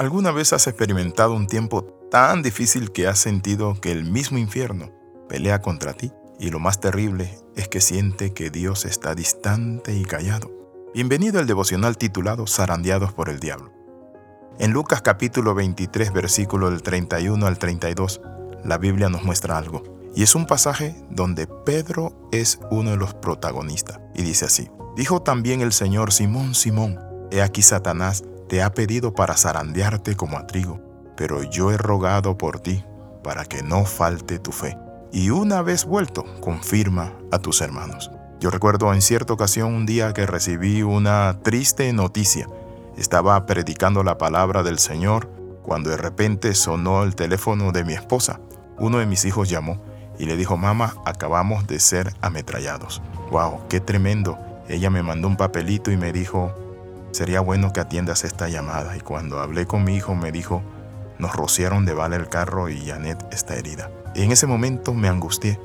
¿Alguna vez has experimentado un tiempo tan difícil que has sentido que el mismo infierno pelea contra ti? Y lo más terrible es que siente que Dios está distante y callado. Bienvenido al devocional titulado Zarandeados por el Diablo. En Lucas capítulo 23 versículo del 31 al 32, la Biblia nos muestra algo. Y es un pasaje donde Pedro es uno de los protagonistas. Y dice así, dijo también el Señor Simón, Simón, he aquí Satanás te ha pedido para zarandearte como a trigo, pero yo he rogado por ti para que no falte tu fe. Y una vez vuelto, confirma a tus hermanos. Yo recuerdo en cierta ocasión un día que recibí una triste noticia. Estaba predicando la palabra del Señor cuando de repente sonó el teléfono de mi esposa. Uno de mis hijos llamó y le dijo, mamá, acabamos de ser ametrallados. ¡Wow! ¡Qué tremendo! Ella me mandó un papelito y me dijo, sería bueno que atiendas esta llamada. Y cuando hablé con mi hijo me dijo, nos rociaron de bala el carro y Janet está herida. Y en ese momento me angustié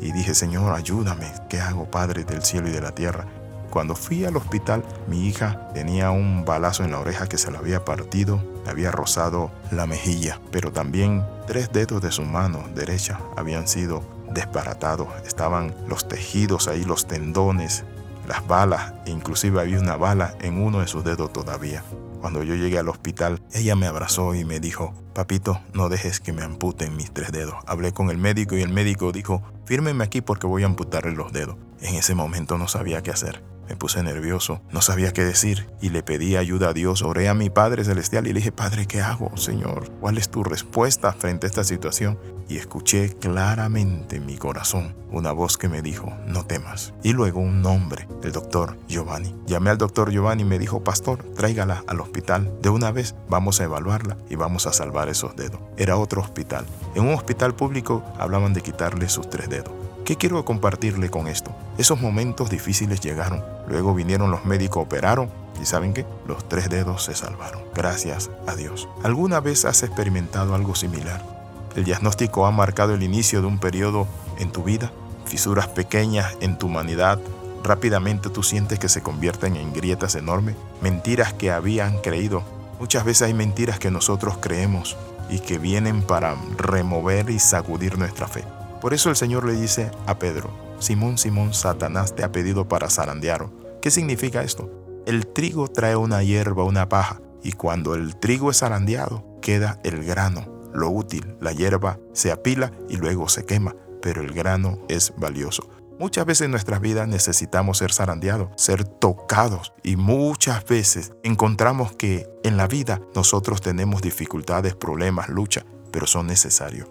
y dije, Señor, ayúdame, ¿qué hago, Padre del cielo y de la tierra? Cuando fui al hospital, mi hija tenía un balazo en la oreja que se le había partido, le había rozado la mejilla, pero también tres dedos de su mano derecha habían sido desbaratados. Estaban los tejidos ahí, los tendones, las balas, inclusive había una bala en uno de sus dedos todavía. Cuando yo llegué al hospital, ella me abrazó y me dijo, papito, no dejes que me amputen mis tres dedos. Hablé con el médico y el médico dijo, fírmeme aquí porque voy a amputarle los dedos. En ese momento no sabía qué hacer. Me puse nervioso, no sabía qué decir y le pedí ayuda a Dios. Oré a mi Padre Celestial y le dije, Padre, ¿qué hago, Señor? ¿Cuál es tu respuesta frente a esta situación? Y escuché claramente en mi corazón una voz que me dijo, no temas. Y luego un nombre, el doctor Giovanni. Llamé al doctor Giovanni y me dijo, Pastor, tráigala al hospital. De una vez vamos a evaluarla y vamos a salvar esos dedos. Era otro hospital. En un hospital público hablaban de quitarle sus tres dedos. ¿Qué quiero compartirle con esto? Esos momentos difíciles llegaron. Luego vinieron los médicos, operaron y ¿saben qué? Los tres dedos se salvaron. Gracias a Dios. ¿Alguna vez has experimentado algo similar? El diagnóstico ha marcado el inicio de un periodo en tu vida. Fisuras pequeñas en tu humanidad. Rápidamente tú sientes que se convierten en grietas enormes. Mentiras que habían creído. Muchas veces hay mentiras que nosotros creemos y que vienen para remover y sacudir nuestra fe. Por eso el Señor le dice a Pedro, Simón, Simón, Satanás te ha pedido para zarandear. ¿Qué significa esto? El trigo trae una hierba, una paja, y cuando el trigo es zarandeado, queda el grano, lo útil. La hierba se apila y luego se quema, pero el grano es valioso. Muchas veces en nuestras vidas necesitamos ser zarandeados, ser tocados y muchas veces encontramos que en la vida nosotros tenemos dificultades, problemas, lucha, pero son necesarios.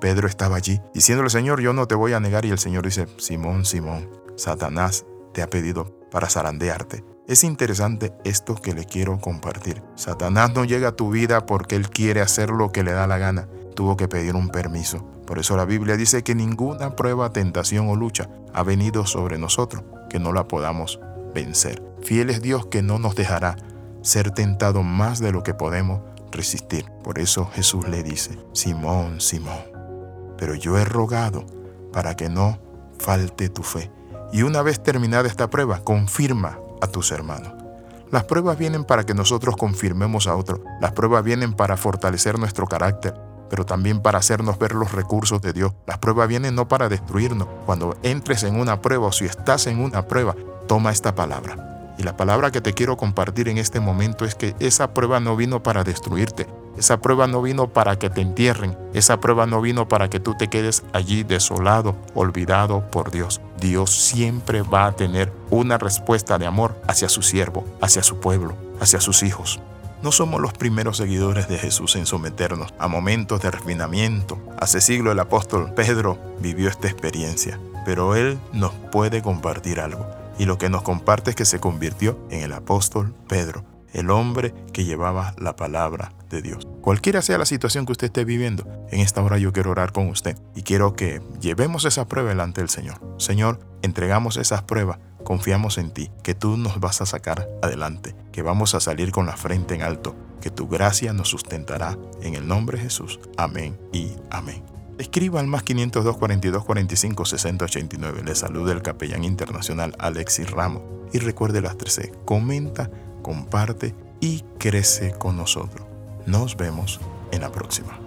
Pedro estaba allí, diciéndole, Señor, yo no te voy a negar. Y el Señor dice, Simón, Simón, Satanás te ha pedido para zarandearte. Es interesante esto que le quiero compartir. Satanás no llega a tu vida porque él quiere hacer lo que le da la gana. Tuvo que pedir un permiso. Por eso la Biblia dice que ninguna prueba, tentación o lucha ha venido sobre nosotros que no la podamos vencer. Fiel es Dios que no nos dejará ser tentado más de lo que podemos resistir. Por eso Jesús le dice, Simón, Simón pero yo he rogado para que no falte tu fe. Y una vez terminada esta prueba, confirma a tus hermanos. Las pruebas vienen para que nosotros confirmemos a otros. Las pruebas vienen para fortalecer nuestro carácter, pero también para hacernos ver los recursos de Dios. Las pruebas vienen no para destruirnos. Cuando entres en una prueba o si estás en una prueba, toma esta palabra. Y la palabra que te quiero compartir en este momento es que esa prueba no vino para destruirte, esa prueba no vino para que te entierren. Esa prueba no vino para que tú te quedes allí desolado, olvidado por Dios. Dios siempre va a tener una respuesta de amor hacia su siervo, hacia su pueblo, hacia sus hijos. No somos los primeros seguidores de Jesús en someternos a momentos de refinamiento. Hace siglo el apóstol Pedro vivió esta experiencia, pero él nos puede compartir algo. Y lo que nos comparte es que se convirtió en el apóstol Pedro el hombre que llevaba la palabra de Dios. Cualquiera sea la situación que usted esté viviendo, en esta hora yo quiero orar con usted y quiero que llevemos esa prueba delante del Señor. Señor, entregamos esas pruebas, confiamos en ti, que tú nos vas a sacar adelante, que vamos a salir con la frente en alto, que tu gracia nos sustentará en el nombre de Jesús. Amén y amén. Escriba al más 502 42 45 60 89. Le saluda el capellán internacional Alexis Ramos. Y recuerde las 13. Comenta comparte y crece con nosotros. Nos vemos en la próxima.